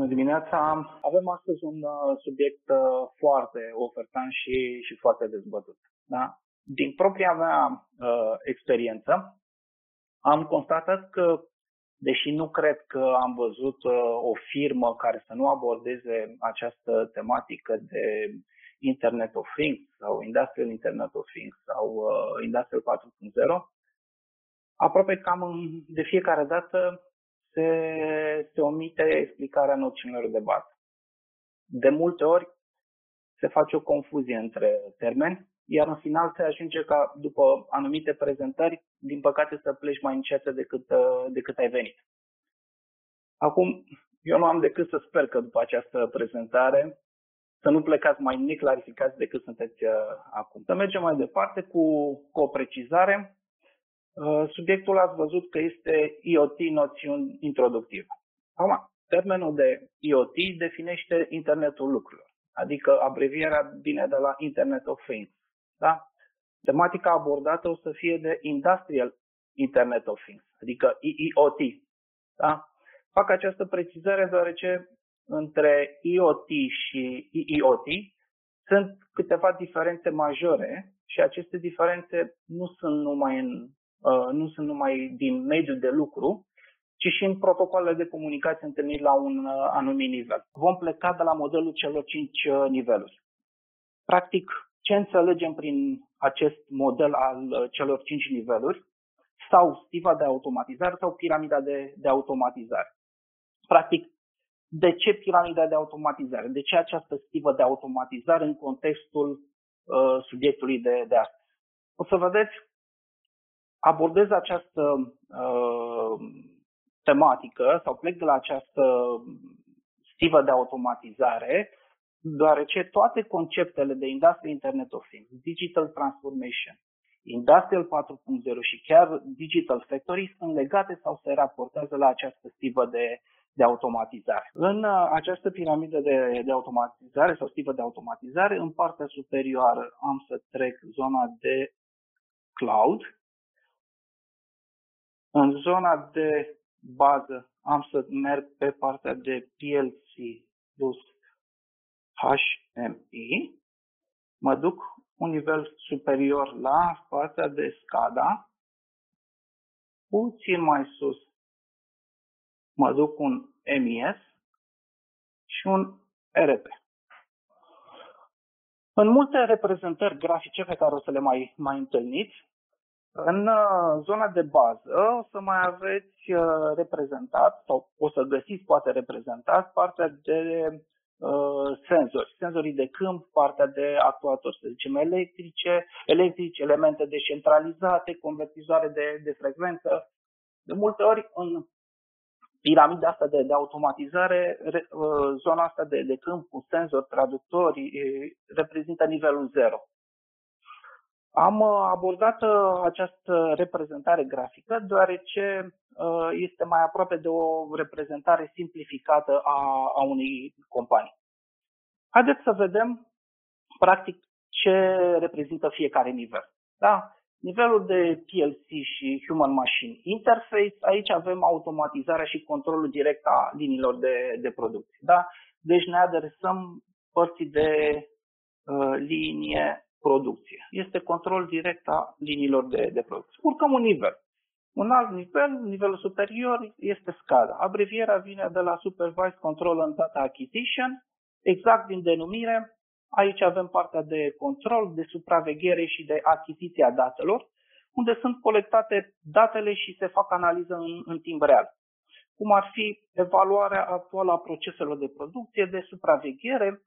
Bună dimineața! Avem astăzi un uh, subiect uh, foarte ofertant și, și foarte dezbătut. Da? Din propria mea uh, experiență, am constatat că, deși nu cred că am văzut uh, o firmă care să nu abordeze această tematică de Internet of Things sau Industrial Internet of Things sau uh, Industrial 4.0, aproape cam de fiecare dată se, se omite explicarea noțiunilor de bază. De multe ori se face o confuzie între termeni, iar în final se ajunge ca după anumite prezentări, din păcate, să pleci mai încet decât, decât ai venit. Acum, eu nu am decât să sper că după această prezentare să nu plecați mai neclarificați decât sunteți uh, acum. Să mergem mai departe cu, cu o precizare. Uh, subiectul ați văzut că este IoT noțiuni introductive. Acum, termenul de IoT definește internetul lucrurilor, adică abrevierea vine de la Internet of Things. Da? Tematica abordată o să fie de Industrial Internet of Things, adică IoT. Da? Fac această precizare deoarece între IoT și IoT sunt câteva diferențe majore și aceste diferențe nu sunt numai în Uh, nu sunt numai din mediul de lucru, ci și în protocoalele de comunicație întâlnit la un uh, anumit nivel. Vom pleca de la modelul celor cinci uh, niveluri. Practic, ce înțelegem prin acest model al celor cinci niveluri? Sau stiva de automatizare sau piramida de, de automatizare. Practic, de ce piramida de automatizare? De ce această stivă de automatizare în contextul uh, subiectului de, de astăzi? O să vedeți abordez această uh, tematică sau plec de la această stivă de automatizare, deoarece toate conceptele de Industrial Internet of Things, Digital Transformation, Industrial 4.0 și chiar Digital Factory sunt legate sau se raportează la această stivă de, de automatizare. În uh, această piramidă de, de automatizare sau stivă de automatizare, în partea superioară am să trec zona de cloud, în zona de bază am să merg pe partea de PLC plus HMI. Mă duc un nivel superior la partea de SCADA. Puțin mai sus mă duc un MES și un RP. În multe reprezentări grafice pe care o să le mai, mai întâlniți, în uh, zona de bază o să mai aveți uh, reprezentat sau o să găsiți poate reprezentat partea de uh, senzori, senzorii de câmp, partea de actuatori, să zicem electrice, electrici, elemente decentralizate, convertizoare de, de frecvență. De multe ori în piramida asta de, de automatizare, re, uh, zona asta de, de câmp cu senzori, traductori, reprezintă nivelul 0. Am uh, abordat uh, această reprezentare grafică deoarece uh, este mai aproape de o reprezentare simplificată a, a unei companii. Haideți să vedem practic ce reprezintă fiecare nivel. Da? Nivelul de PLC și Human Machine Interface, aici avem automatizarea și controlul direct a liniilor de, de producție. Da? Deci ne adresăm părții de uh, linie producție. Este control direct a liniilor de, de producție. Urcăm un nivel. Un alt nivel, nivelul superior, este SCADA. Abrevierea vine de la Supervised Control and Data Acquisition, exact din denumire. Aici avem partea de control, de supraveghere și de achiziția datelor, unde sunt colectate datele și se fac analiză în, în timp real. Cum ar fi evaluarea actuală a proceselor de producție, de supraveghere,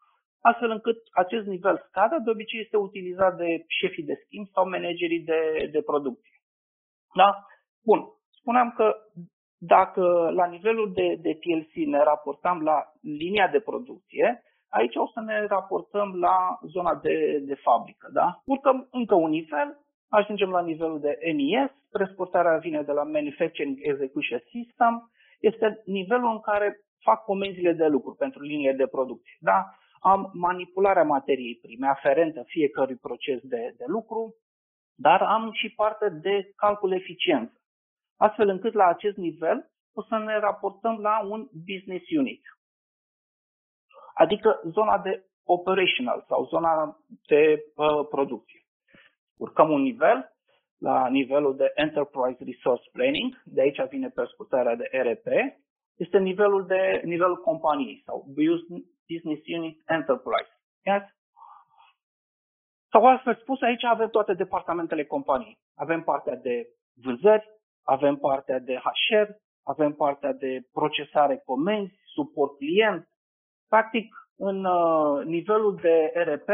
astfel încât acest nivel scade, de obicei este utilizat de șefii de schimb sau managerii de, de producție. Da? Bun. Spuneam că dacă la nivelul de, de PLC ne raportăm la linia de producție, aici o să ne raportăm la zona de, de fabrică. Da? Urcăm încă un nivel, ajungem la nivelul de MES, transportarea vine de la Manufacturing Execution System, este nivelul în care fac comenzile de lucru pentru linie de producție. Da? Am manipularea materiei prime aferentă fiecărui proces de, de lucru, dar am și parte de calcul eficiență. Astfel încât la acest nivel o să ne raportăm la un business unit. adică zona de operational sau zona de uh, producție. Urcăm un nivel, la nivelul de Enterprise Resource Planning, de aici vine prescurtarea de ERP, este nivelul de nivelul companiei sau Business Unit Enterprise. Yes? Sau altfel spus, aici avem toate departamentele companiei. Avem partea de vânzări, avem partea de HR, avem partea de procesare comenzi, suport client. Practic, în uh, nivelul de RP,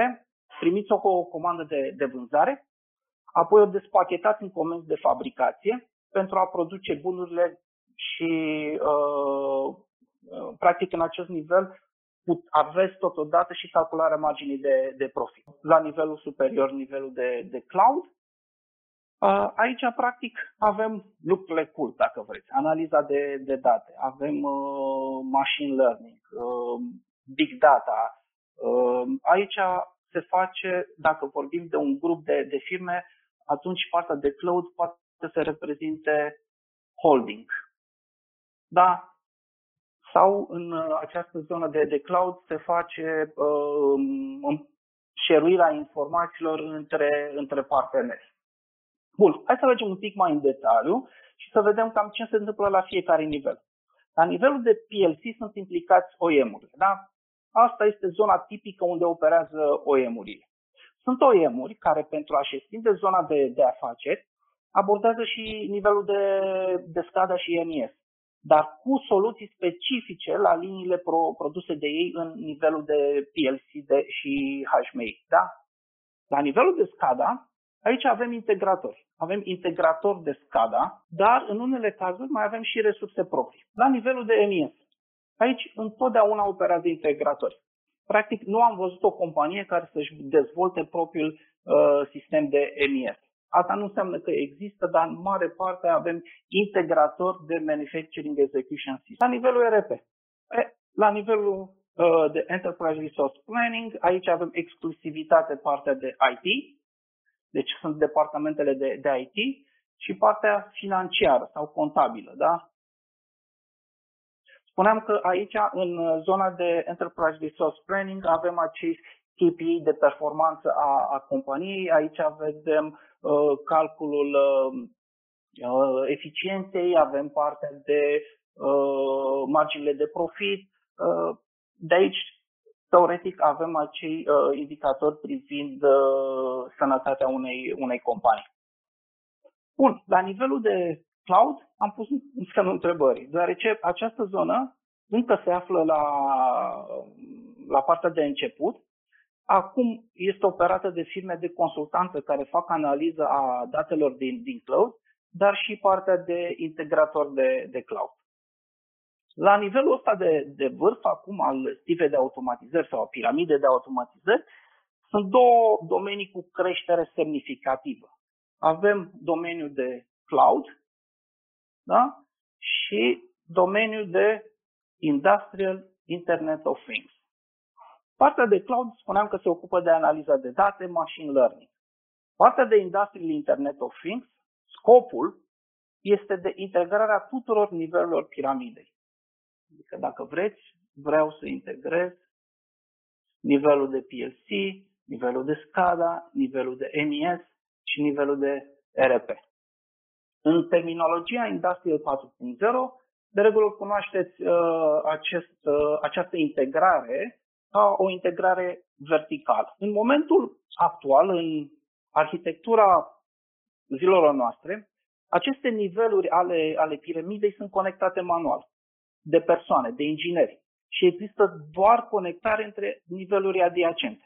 primiți o, o comandă de, de vânzare, apoi o despachetați în comenzi de fabricație pentru a produce bunurile și, uh, uh practic, în acest nivel aveți totodată și calcularea marginii de, de profit. La nivelul superior, nivelul de, de cloud, uh, Aici, practic, avem lucrurile cool, dacă vreți. Analiza de, de date, avem uh, machine learning, uh, big data. Uh, aici se face, dacă vorbim de un grup de, de firme, atunci partea de cloud poate să reprezinte holding. Da? Sau în uh, această zonă de, de cloud se face uh, șeruirea informațiilor între, între parteneri. Bun, hai să mergem un pic mai în detaliu și să vedem cam ce se întâmplă la fiecare nivel. La nivelul de PLC sunt implicați OEM-urile. Da? Asta este zona tipică unde operează OEM-urile. Sunt OEM-uri care pentru a-și extinde zona de, de afaceri abordează și nivelul de, de SCADA și MES, dar cu soluții specifice la liniile pro, produse de ei în nivelul de PLC de, și HMI. Da? La nivelul de SCADA, aici avem integratori. Avem integratori de SCADA, dar în unele cazuri mai avem și resurse proprii. La nivelul de MES, aici întotdeauna operează integratori. Practic, nu am văzut o companie care să-și dezvolte propriul uh, sistem de MES. Asta nu înseamnă că există, dar în mare parte avem integrator de Manufacturing Execution System. La nivelul ERP, la nivelul uh, de Enterprise Resource Planning, aici avem exclusivitate partea de IT, deci sunt departamentele de, de IT și partea financiară sau contabilă, da? Spuneam că aici, în zona de Enterprise Resource Planning, avem acei KPI de performanță a, a companiei. Aici vedem uh, calculul uh, uh, eficienței, avem partea de uh, marginile de profit. Uh, de aici, teoretic, avem acei uh, indicatori privind uh, sănătatea unei, unei companii. Bun, la nivelul de cloud am pus un semnul întrebării, deoarece această zonă încă se află la, la partea de început. Acum este operată de firme de consultanță care fac analiză a datelor din, din cloud, dar și partea de integrator de, de cloud. La nivelul ăsta de, de vârf, acum, al stivei de automatizări sau a piramide de automatizări, sunt două domenii cu creștere semnificativă. Avem domeniul de cloud da? și domeniul de Industrial Internet of Things. Partea de cloud spuneam că se ocupă de analiza de date, machine learning. Partea de Industrial Internet of Things, scopul este de integrarea tuturor nivelurilor piramidei. Adică dacă vreți, vreau să integrez nivelul de PLC, nivelul de SCADA, nivelul de MES și nivelul de RP. În terminologia Industrial 4.0 de regulă cunoașteți uh, acest, uh, această integrare ca o integrare verticală. În momentul actual, în arhitectura zilelor noastre, aceste niveluri ale, ale piramidei sunt conectate manual de persoane, de ingineri și există doar conectare între niveluri adiacente.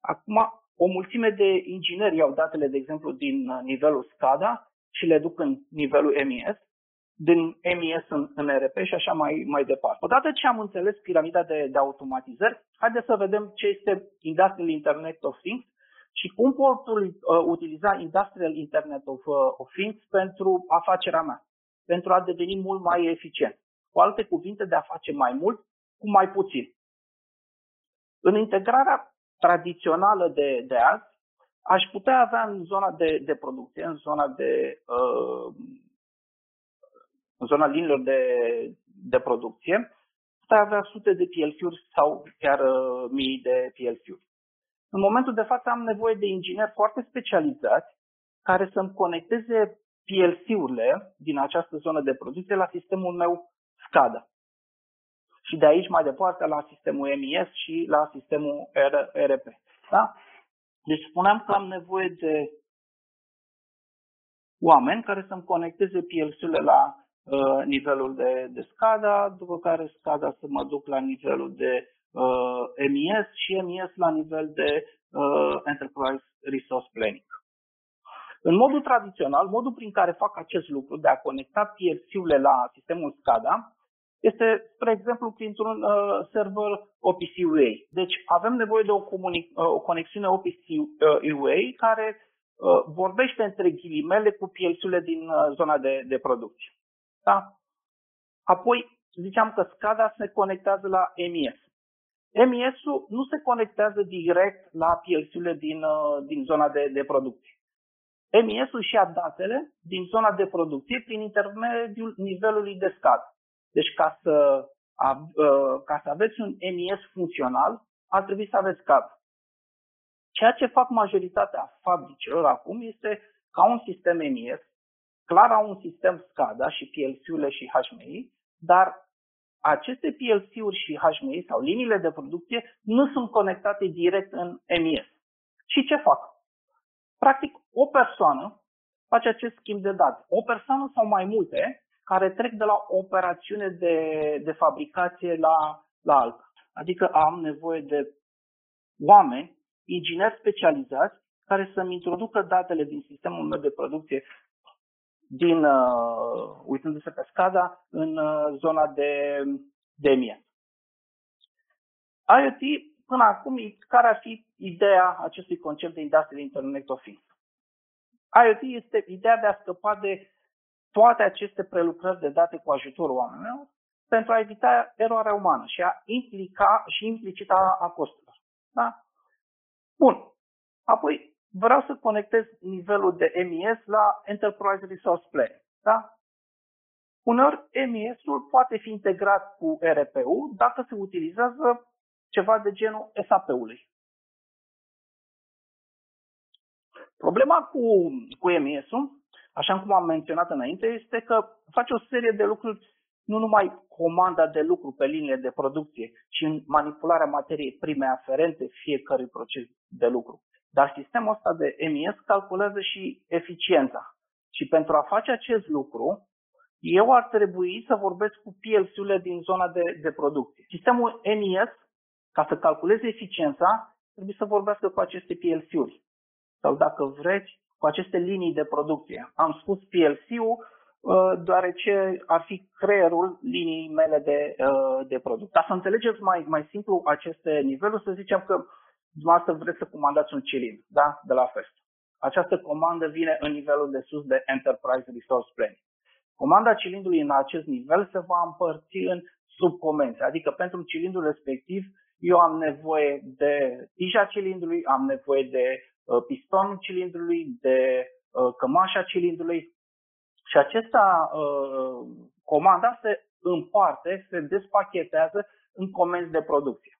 Acum, o mulțime de ingineri iau datele, de exemplu, din nivelul SCADA și le duc în nivelul MES din MES în, în RP și așa mai, mai departe. Odată ce am înțeles piramida de, de automatizări, haideți să vedem ce este Industrial Internet of Things și cum pot uh, utiliza Industrial Internet of, uh, of Things pentru afacerea mea, pentru a deveni mult mai eficient. Cu alte cuvinte, de a face mai mult cu mai puțin. În integrarea tradițională de, de azi, aș putea avea în zona de, de producție, în zona de uh, în zona linilor de, de producție, putea avea sute de PLC-uri sau chiar uh, mii de PLC-uri. În momentul de față am nevoie de ingineri foarte specializați care să-mi conecteze PLC-urile din această zonă de producție la sistemul meu SCADA. Și de aici mai departe la sistemul MES și la sistemul RP. Da? Deci spuneam că am nevoie de oameni care să-mi conecteze PLC-urile la uh, nivelul de, de SCADA, după care SCADA să mă duc la nivelul de uh, MES și MES la nivel de uh, Enterprise Resource Planning. În modul tradițional, modul prin care fac acest lucru de a conecta PLC-urile la sistemul SCADA este, spre exemplu, printr-un uh, server OPC UA. Deci avem nevoie de o, comunic- uh, o conexiune OPC UA uh, care uh, vorbește între ghilimele cu PLC-urile din uh, zona de, de producție. Da? Apoi, ziceam că SCADA se conectează la MES. MES-ul nu se conectează direct la PLC-urile din, uh, din zona de, de producție. MES-ul și ia datele din zona de producție prin intermediul nivelului de SCADA. Deci ca să, uh, ca să aveți un MES funcțional, ar trebui să aveți SCADA. Ceea ce fac majoritatea fabricilor acum este ca un sistem MES, clar au un sistem SCADA și PLC-urile și HMI, dar aceste PLC-uri și HMI sau liniile de producție nu sunt conectate direct în MES. Și ce fac? Practic, o persoană face acest schimb de date. O persoană sau mai multe care trec de la o operațiune de, de fabricație la, la alta. Adică am nevoie de oameni, ingineri specializați, care să-mi introducă datele din sistemul meu de producție din, uh, uitându-se pe SCADA, în uh, zona de, de mie. IoT, până acum, care ar fi ideea acestui concept de Industrial Internet of Things? IoT este ideea de a scăpa de toate aceste prelucrări de date cu ajutorul oamenilor pentru a evita eroarea umană și a implica și implicita a costurilor. Da? Bun. Apoi vreau să conectez nivelul de MES la Enterprise Resource Planning. Da? Uneori MES-ul poate fi integrat cu RPU dacă se utilizează ceva de genul SAP-ului. Problema cu, cu MES-ul așa cum am menționat înainte, este că face o serie de lucruri, nu numai comanda de lucru pe linie de producție, ci în manipularea materiei prime aferente fiecărui proces de lucru. Dar sistemul ăsta de MES calculează și eficiența. Și pentru a face acest lucru, eu ar trebui să vorbesc cu PLC-urile din zona de, de producție. Sistemul MES, ca să calculeze eficiența, trebuie să vorbească cu aceste PLC-uri. Sau dacă vreți, cu aceste linii de producție. Am spus PLC-ul uh, deoarece ar fi creierul linii mele de, uh, de producție. Dar să înțelegeți mai, mai simplu aceste niveluri, să zicem că dumneavoastră vreți să comandați un cilindru da? de la FEST. Această comandă vine în nivelul de sus de Enterprise Resource Planning. Comanda cilindrului în acest nivel se va împărți în subcomenzi, adică pentru cilindrul respectiv eu am nevoie de tija cilindrului, am nevoie de Uh, pistonul cilindrului, de uh, cămașa cilindrului și acesta uh, comanda se împarte, se despachetează în comenzi de producție,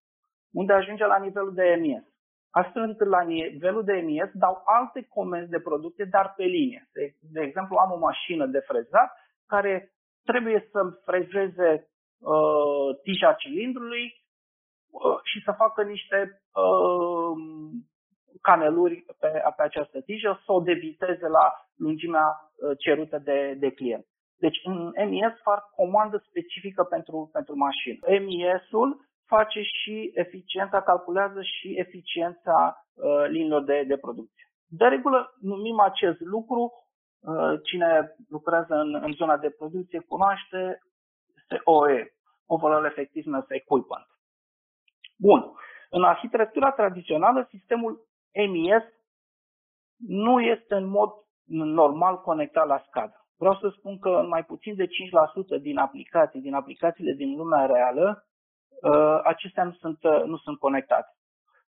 unde ajunge la nivelul de MES. Astfel încât la nivelul de MES dau alte comenzi de producție, dar pe linie. De, de exemplu, am o mașină de frezat care trebuie să frezeze uh, tija cilindrului uh, și să facă niște uh, caneluri pe, pe această tijă să o debiteze la lungimea uh, cerută de, de client. Deci în MES fac comandă specifică pentru, pentru mașină. MES-ul face și eficiența, calculează și eficiența uh, linilor de, de producție. De regulă numim acest lucru, uh, cine lucrează în, în zona de producție cunoaște, este OE, Overall Effectiveness Equipment. Bun. În arhitectura tradițională, sistemul MES nu este în mod normal conectat la SCADA. Vreau să spun că mai puțin de 5% din aplicații, din aplicațiile din lumea reală, uh, acestea nu sunt, uh, nu sunt conectate.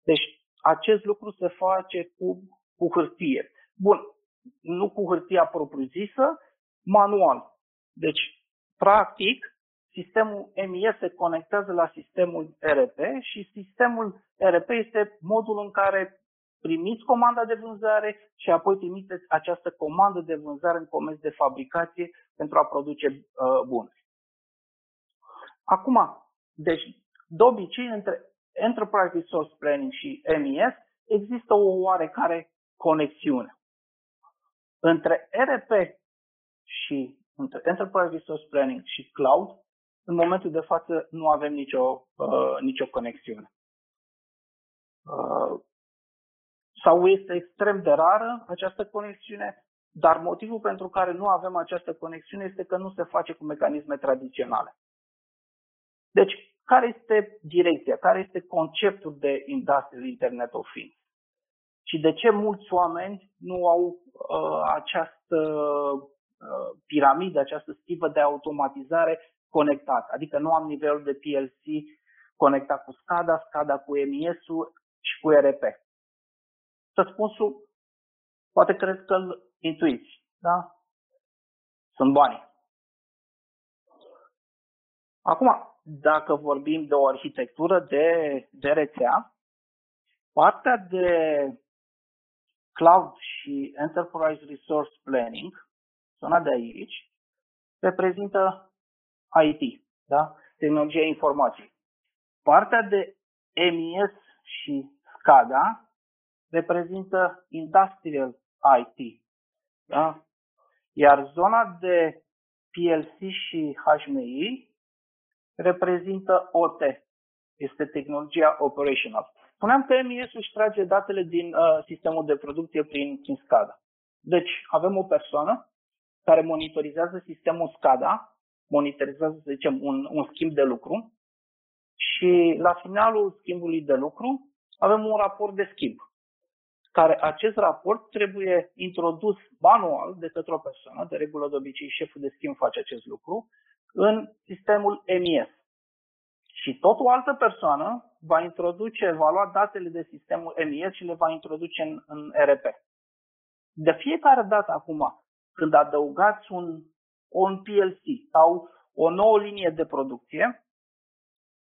Deci acest lucru se face cu, cu hârtie. Bun, nu cu hârtia propriu-zisă, manual. Deci, practic, sistemul MES se conectează la sistemul RP și sistemul RP este modul în care primiți comanda de vânzare și apoi trimiteți această comandă de vânzare în comerț de fabricație pentru a produce uh, bunuri. Acum, deci, de obicei, între Enterprise Resource Planning și MES există o oarecare conexiune. Între RP și între Enterprise Resource Planning și Cloud, în momentul de față nu avem nicio, uh, nicio conexiune. Uh, sau este extrem de rară această conexiune, dar motivul pentru care nu avem această conexiune este că nu se face cu mecanisme tradiționale. Deci, care este direcția, care este conceptul de Industrial Internet of Things? Și de ce mulți oameni nu au uh, această uh, piramidă, această stivă de automatizare conectată? Adică nu am nivelul de PLC conectat cu SCADA, SCADA cu MES-ul și cu RP. Răspunsul poate cred că îl intuiți, da? Sunt bani. Acum, dacă vorbim de o arhitectură de, de rețea, partea de Cloud și Enterprise Resource Planning, zona de aici, reprezintă IT, da? tehnologia informației. Partea de MES și SCADA reprezintă Industrial IT. Da? Iar zona de PLC și HMI reprezintă OT, este tehnologia operational. Spuneam că MES își trage datele din uh, sistemul de producție prin, prin SCADA. Deci avem o persoană care monitorizează sistemul SCADA, monitorizează, să zicem, un, un schimb de lucru și la finalul schimbului de lucru avem un raport de schimb, care acest raport trebuie introdus manual de către o persoană, de regulă de obicei șeful de schimb face acest lucru, în sistemul MES. Și tot o altă persoană va introduce, va lua datele de sistemul MES și le va introduce în, în RP. De fiecare dată acum, când adăugați un, un PLC sau o nouă linie de producție,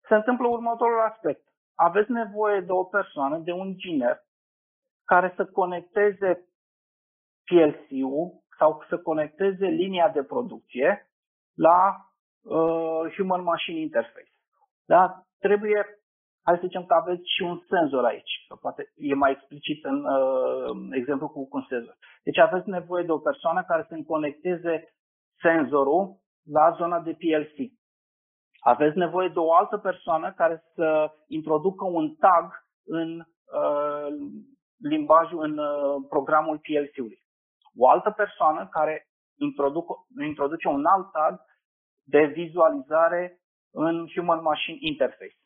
se întâmplă următorul aspect. Aveți nevoie de o persoană, de un inginer, care să conecteze PLC-ul sau să conecteze linia de producție la uh, Human Machine Interface. Da? Trebuie, hai să zicem că aveți și un senzor aici, sau poate e mai explicit în uh, exemplu cu, cu un senzor. Deci aveți nevoie de o persoană care să conecteze senzorul la zona de PLC. Aveți nevoie de o altă persoană care să introducă un tag în uh, limbajul, în uh, programul PLC-ului. O altă persoană care introduc, introduce un alt tag de vizualizare în Human Machine Interface.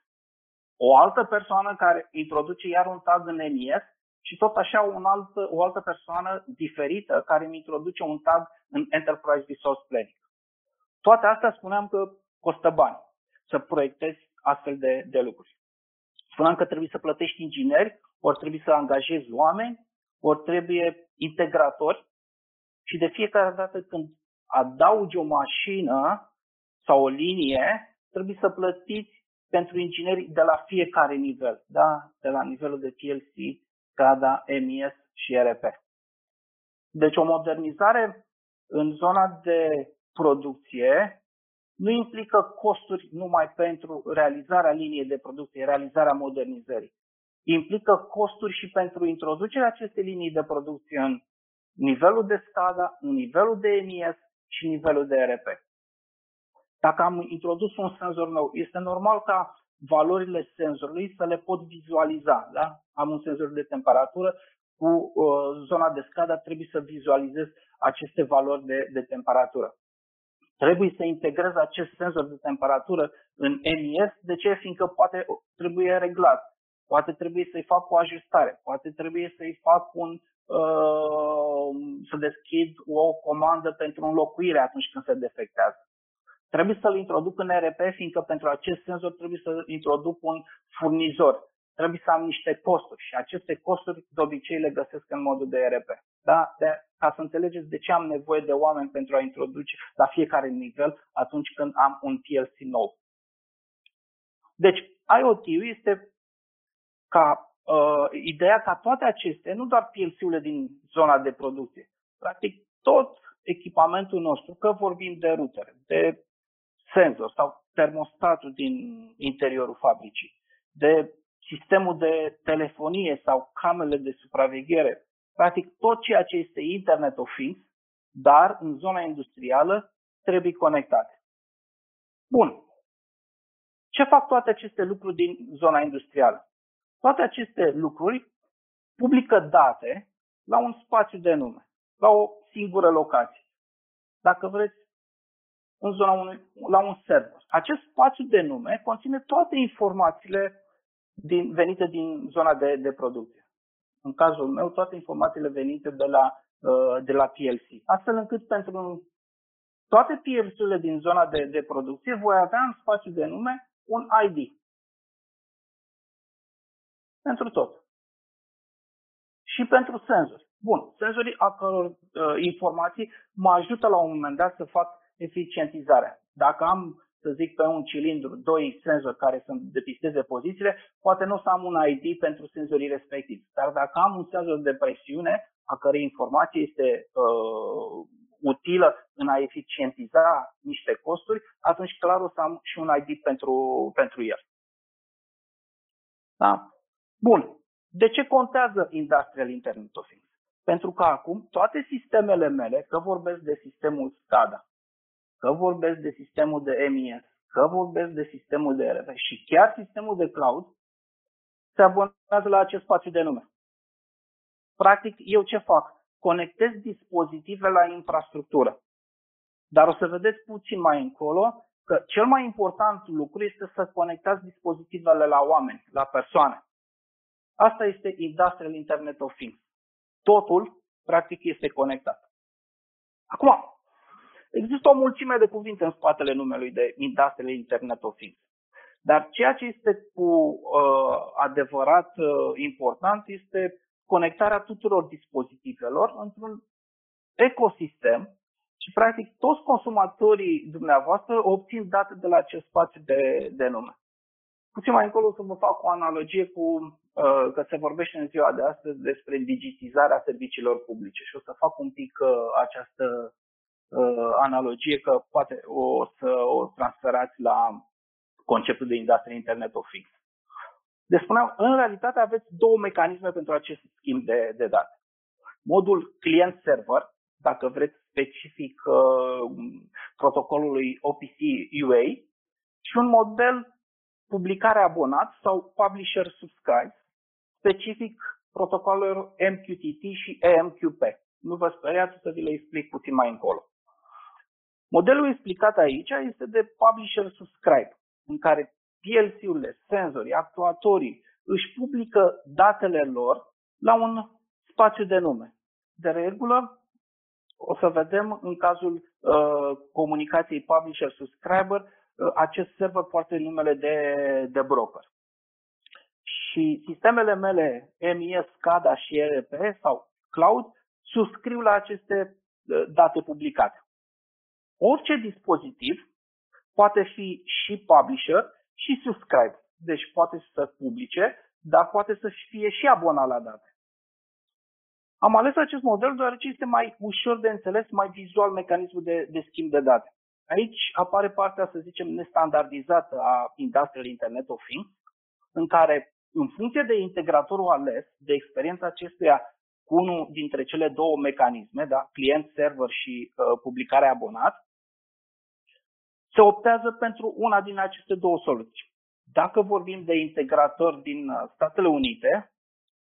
O altă persoană care introduce iar un tag în MES și tot așa un alt, o altă persoană diferită care îmi introduce un tag în Enterprise Resource Planning. Toate astea spuneam că costă bani să proiectezi astfel de, de lucruri. Spuneam că trebuie să plătești ingineri, ori trebuie să angajezi oameni, ori trebuie integratori și de fiecare dată când adaugi o mașină sau o linie, trebuie să plătiți pentru ingineri de la fiecare nivel, da? de la nivelul de PLC, SCADA, MES și RP. Deci o modernizare în zona de producție nu implică costuri numai pentru realizarea liniei de producție, realizarea modernizării. Implică costuri și pentru introducerea acestei linii de producție în nivelul de SCADA, în nivelul de MES și nivelul de RP. Dacă am introdus un senzor nou, este normal ca valorile senzorului să le pot vizualiza. Da? Am un senzor de temperatură, cu uh, zona de scada trebuie să vizualizez aceste valori de, de temperatură. Trebuie să integrez acest senzor de temperatură în MES. De ce? Fiindcă poate trebuie reglat. Poate trebuie să-i fac o ajustare. Poate trebuie să-i fac un, uh, să deschid o comandă pentru înlocuire atunci când se defectează. Trebuie să-l introduc în RP, fiindcă pentru acest senzor trebuie să introduc un furnizor. Trebuie să am niște costuri și aceste costuri de obicei le găsesc în modul de RP. Da? De ca să înțelegeți de ce am nevoie de oameni pentru a introduce la fiecare nivel atunci când am un PLC nou. Deci, IoT-ul este ca uh, ideea ca toate acestea, nu doar PLC-urile din zona de producție, practic tot echipamentul nostru, că vorbim de rutere, de senzor sau termostatul din interiorul fabricii, de sistemul de telefonie sau camerele de supraveghere, practic tot ceea ce este Internet of Things, dar în zona industrială trebuie conectate. Bun. Ce fac toate aceste lucruri din zona industrială? Toate aceste lucruri publică date la un spațiu de nume, la o singură locație. Dacă vreți, în zona unui, la un server. Acest spațiu de nume conține toate informațiile din, venite din zona de, de producție. În cazul meu, toate informațiile venite de la, uh, de la PLC. Astfel încât pentru toate PLC-urile din zona de, de producție voi avea în spațiu de nume un ID. Pentru tot. Și pentru senzori. Bun, senzorii a căror uh, informații mă ajută la un moment dat să fac eficientizarea. Dacă am, să zic, pe un cilindru doi senzori care să depisteze pozițiile, poate nu o să am un ID pentru senzorii respectivi. Dar dacă am un senzor de presiune, a cărei informație este uh, utilă în a eficientiza niște costuri, atunci clar o să am și un ID pentru, pentru el. Da? Bun. De ce contează Industrial Internet of Things? Pentru că acum toate sistemele mele, că vorbesc de sistemul SCADA, că vorbesc de sistemul de MES, că vorbesc de sistemul de RF și chiar sistemul de cloud, se abonează la acest spațiu de nume. Practic, eu ce fac? Conectez dispozitive la infrastructură. Dar o să vedeți puțin mai încolo că cel mai important lucru este să conectați dispozitivele la oameni, la persoane. Asta este Industrial Internet of Things. Totul, practic, este conectat. Acum, există o mulțime de cuvinte în spatele numelui de Industrial Internet of Things. Dar ceea ce este cu uh, adevărat uh, important este conectarea tuturor dispozitivelor într-un ecosistem și practic toți consumatorii dumneavoastră obțin date de la acest spațiu de, de nume. Puțin mai încolo să vă fac o analogie cu uh, că se vorbește în ziua de astăzi despre digitizarea serviciilor publice și o să fac un pic uh, această uh, analogie că poate o să o transferați la conceptul de industrie Internet of Things. Deci spuneam, în realitate aveți două mecanisme pentru acest schimb de, de date. Modul client-server, dacă vreți specific uh, protocolului OPC UA, și un model publicare abonat sau publisher subscribe, specific protocolelor MQTT și AMQP. Nu vă speriați să vi le explic puțin mai încolo. Modelul explicat aici este de publisher subscribe, în care PLC-urile, senzorii, actuatorii își publică datele lor la un spațiu de nume. De regulă, o să vedem în cazul uh, comunicației publisher-subscriber, uh, acest server poartă numele de, de broker. Și sistemele mele MES, SCADA și ERP sau cloud subscriu la aceste uh, date publicate. Orice dispozitiv poate fi și publisher și subscribe. Deci poate să publice, dar poate să fie și abonat la date. Am ales acest model deoarece este mai ușor de înțeles, mai vizual mecanismul de, de schimb de date. Aici apare partea, să zicem, nestandardizată a Industrial Internet of Things, în care, în funcție de integratorul ales, de experiența acestuia cu unul dintre cele două mecanisme, da, client-server și uh, publicare abonat, se optează pentru una din aceste două soluții. Dacă vorbim de integrator din uh, Statele Unite,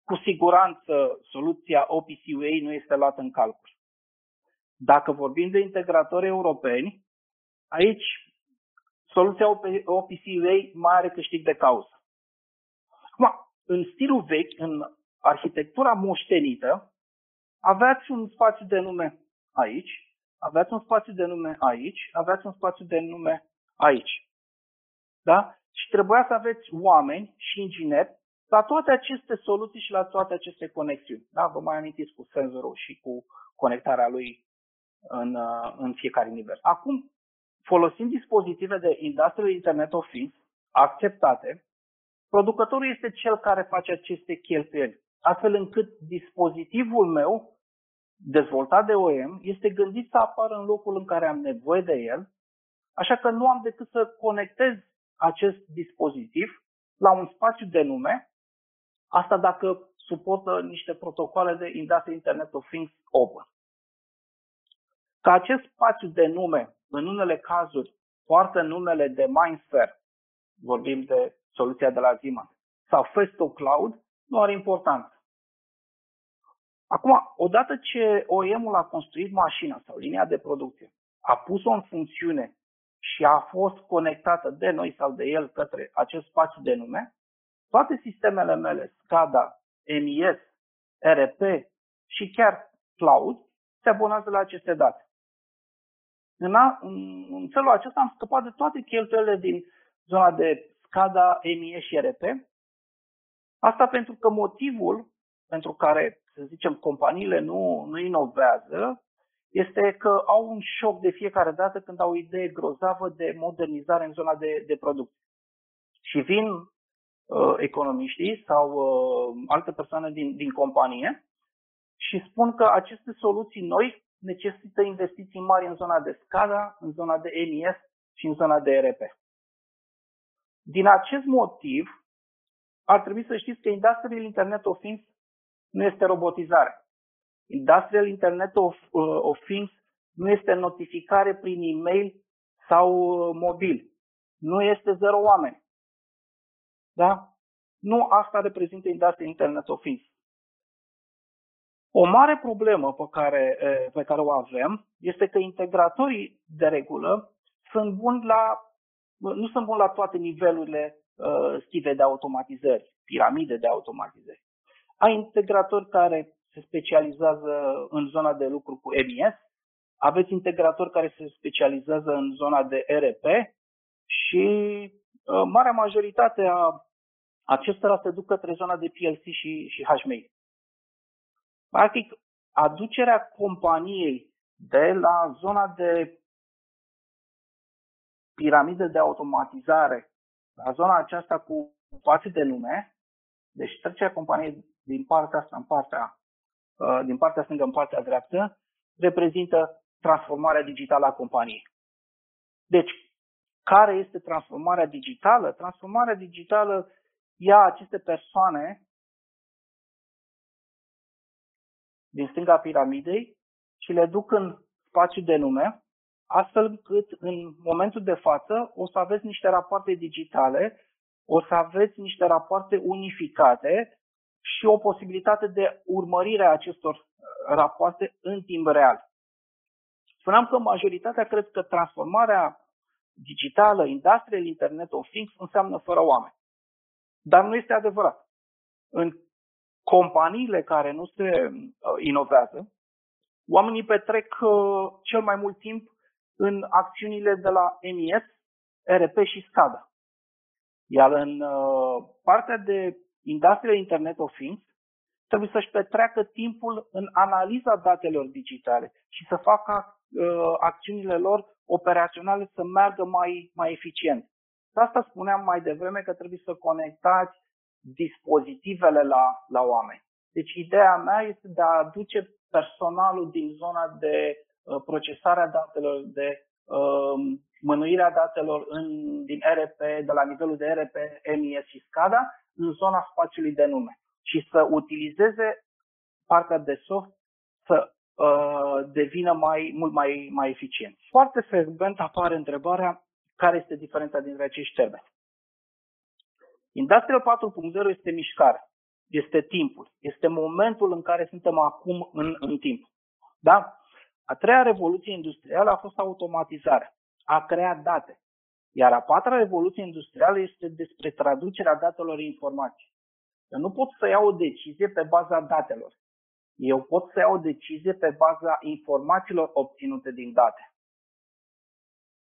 cu siguranță soluția OPCUA nu este luată în calcul. Dacă vorbim de integratori europeni, aici soluția OPCUA mai are câștig de cauză. Acum, în stilul vechi, în arhitectura moștenită, aveați un spațiu de nume aici, aveați un spațiu de nume aici, aveați un spațiu de nume aici. Da? Și trebuia să aveți oameni și ingineri la toate aceste soluții și la toate aceste conexiuni. Da? Vă mai amintiți cu senzorul și cu conectarea lui în, uh, în fiecare nivel. Acum, folosind dispozitive de Industrial Internet of Things acceptate, producătorul este cel care face aceste cheltuieli, astfel încât dispozitivul meu dezvoltat de OEM este gândit să apară în locul în care am nevoie de el, așa că nu am decât să conectez acest dispozitiv la un spațiu de nume, asta dacă suportă niște protocoale de Industrial Internet of Things Open. Ca acest spațiu de nume, în unele cazuri, poartă numele de MindSphere, vorbim de soluția de la Zima, sau Festo Cloud, nu are importanță. Acum, odată ce OEM-ul a construit mașina sau linia de producție, a pus-o în funcțiune și a fost conectată de noi sau de el către acest spațiu de nume, toate sistemele mele, SCADA, MES, RP și chiar cloud, se abonează la aceste date. În, a, în, în felul acesta am scăpat de toate cheltuielile din zona de SCADA, MES și RP. Asta pentru că motivul pentru care, să zicem, companiile nu, nu inovează este că au un șoc de fiecare dată când au o idee grozavă de modernizare în zona de, de producție. Și vin uh, economiștii sau uh, alte persoane din, din companie și spun că aceste soluții noi necesită investiții mari în zona de SCADA, în zona de MES și în zona de ERP. Din acest motiv, ar trebui să știți că Industrial Internet of Things nu este robotizare. Industrial Internet of, uh, of Things nu este notificare prin e-mail sau uh, mobil. Nu este zero oameni. Da? Nu asta reprezintă Industrial Internet of Things. O mare problemă pe care, uh, pe care o avem este că integratorii de regulă sunt buni la, nu sunt buni la toate nivelurile uh, stive de automatizări, piramide de automatizări. Ai integratori care se specializează în zona de lucru cu MES, aveți integratori care se specializează în zona de RP și uh, marea majoritate a acestora se duc către zona de PLC și, și HMI. Practic, aducerea companiei de la zona de piramidă de automatizare la zona aceasta cu spații de lume, deci trecerea companiei din partea asta în partea Uh, din partea stângă în partea dreaptă, reprezintă transformarea digitală a companiei. Deci, care este transformarea digitală? Transformarea digitală ia aceste persoane din stânga piramidei și le duc în spațiu de nume, astfel încât în momentul de față o să aveți niște rapoarte digitale, o să aveți niște rapoarte unificate și o posibilitate de urmărire a acestor uh, rapoarte în timp real. Spuneam că majoritatea cred că transformarea digitală, Industrial Internet of Things înseamnă fără oameni. Dar nu este adevărat. În companiile care nu se uh, inovează, oamenii petrec uh, cel mai mult timp în acțiunile de la MES, RP și SCADA. Iar în partea de Industrial Internet of Things trebuie să-și petreacă timpul în analiza datelor digitale și să facă uh, acțiunile lor operaționale să meargă mai, mai eficient. De asta spuneam mai devreme că trebuie să conectați dispozitivele la, la oameni. Deci ideea mea este de a aduce personalul din zona de uh, procesarea datelor, de uh, mânuirea datelor în, din RP, de la nivelul de RP, MES și SCADA, în zona spațiului de nume și să utilizeze partea de soft să uh, devină mai, mult mai, mai eficient. Foarte frecvent apare întrebarea care este diferența dintre acești termeni. Industrial 4.0 este mișcare, este timpul, este momentul în care suntem acum în, în timp. Da? A treia revoluție industrială a fost automatizarea, a creat date. Iar a patra revoluție industrială este despre traducerea datelor în informații. Eu nu pot să iau o decizie pe baza datelor. Eu pot să iau o decizie pe baza informațiilor obținute din date.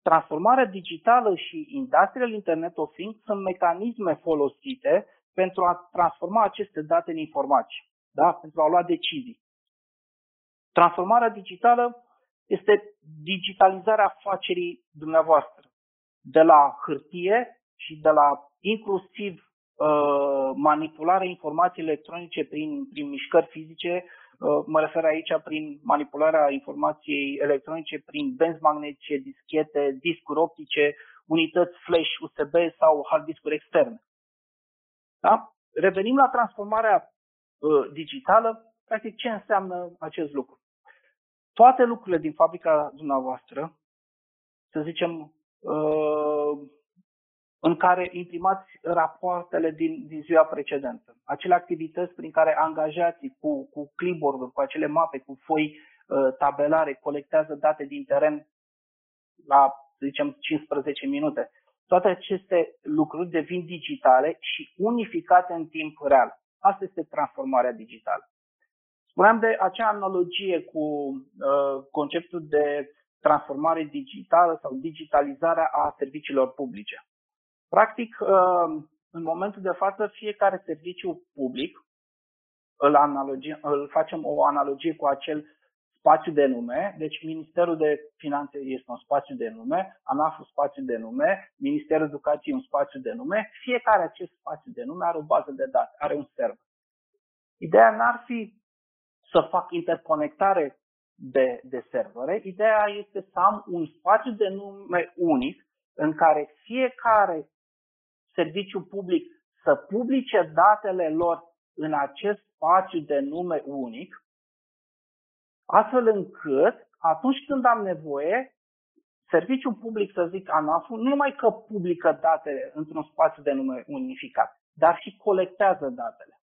Transformarea digitală și Industrial Internet of Things sunt mecanisme folosite pentru a transforma aceste date în informații, da? pentru a lua decizii. Transformarea digitală este digitalizarea afacerii dumneavoastră, de la hârtie și de la inclusiv uh, manipularea informației electronice prin, prin mișcări fizice, uh, mă refer aici prin manipularea informației electronice prin benzi magnetice, dischete, discuri optice, unități flash, USB sau hard discuri externe. Da? Revenim la transformarea uh, digitală. Practic, ce înseamnă acest lucru? Toate lucrurile din fabrica dumneavoastră, să zicem, uh, în care imprimați rapoartele din, din ziua precedentă, acele activități prin care angajații cu, cu clipboard cu acele mape, cu foi uh, tabelare, colectează date din teren la, să zicem, 15 minute. Toate aceste lucruri devin digitale și unificate în timp real. Asta este transformarea digitală. Spuneam de acea analogie cu uh, conceptul de transformare digitală sau digitalizarea a serviciilor publice. Practic, uh, în momentul de față, fiecare serviciu public, îl, analogie, îl facem o analogie cu acel spațiu de nume, deci Ministerul de Finanțe este un spațiu de nume, ANAF un spațiu de nume, Ministerul Educației un spațiu de nume, fiecare acest spațiu de nume are o bază de date, are un server. Ideea n-ar fi să fac interconectare de, de servere, ideea este să am un spațiu de nume unic în care fiecare serviciu public să publice datele lor în acest spațiu de nume unic astfel încât atunci când am nevoie, serviciul public, să zic ANAF, nu numai că publică datele într-un spațiu de nume unificat, dar și colectează datele.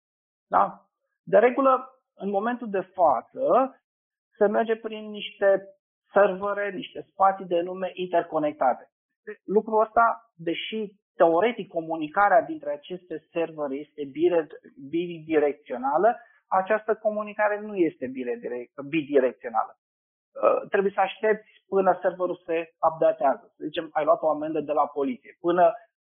Da? De regulă, în momentul de față, se merge prin niște servere, niște spații de nume interconectate. Lucrul ăsta, deși teoretic comunicarea dintre aceste servere este bidirecțională, această comunicare nu este bidirecțională. Uh, trebuie să aștepți până serverul se updatează. Să zicem, ai luat o amendă de la poliție. Până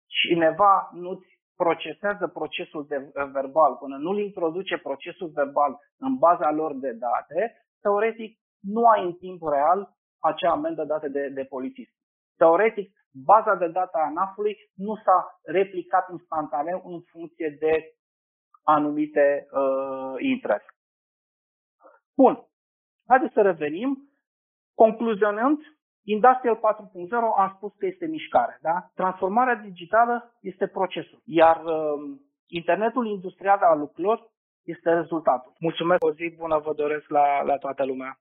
cineva nu-ți procesează procesul de verbal, până nu-l introduce procesul verbal în baza lor de date, teoretic nu ai în timp real acea amendă dată de, de polițist. Teoretic, baza de date a ANAF-ului nu s-a replicat instantaneu în funcție de anumite uh, intrări. Bun. Haideți să revenim. Concluzionând, Industrial 4.0 am spus că este mișcare. Da? Transformarea digitală este procesul, iar uh, internetul industrial al lucrurilor este rezultatul. Mulțumesc, o zi bună vă doresc la, la toată lumea.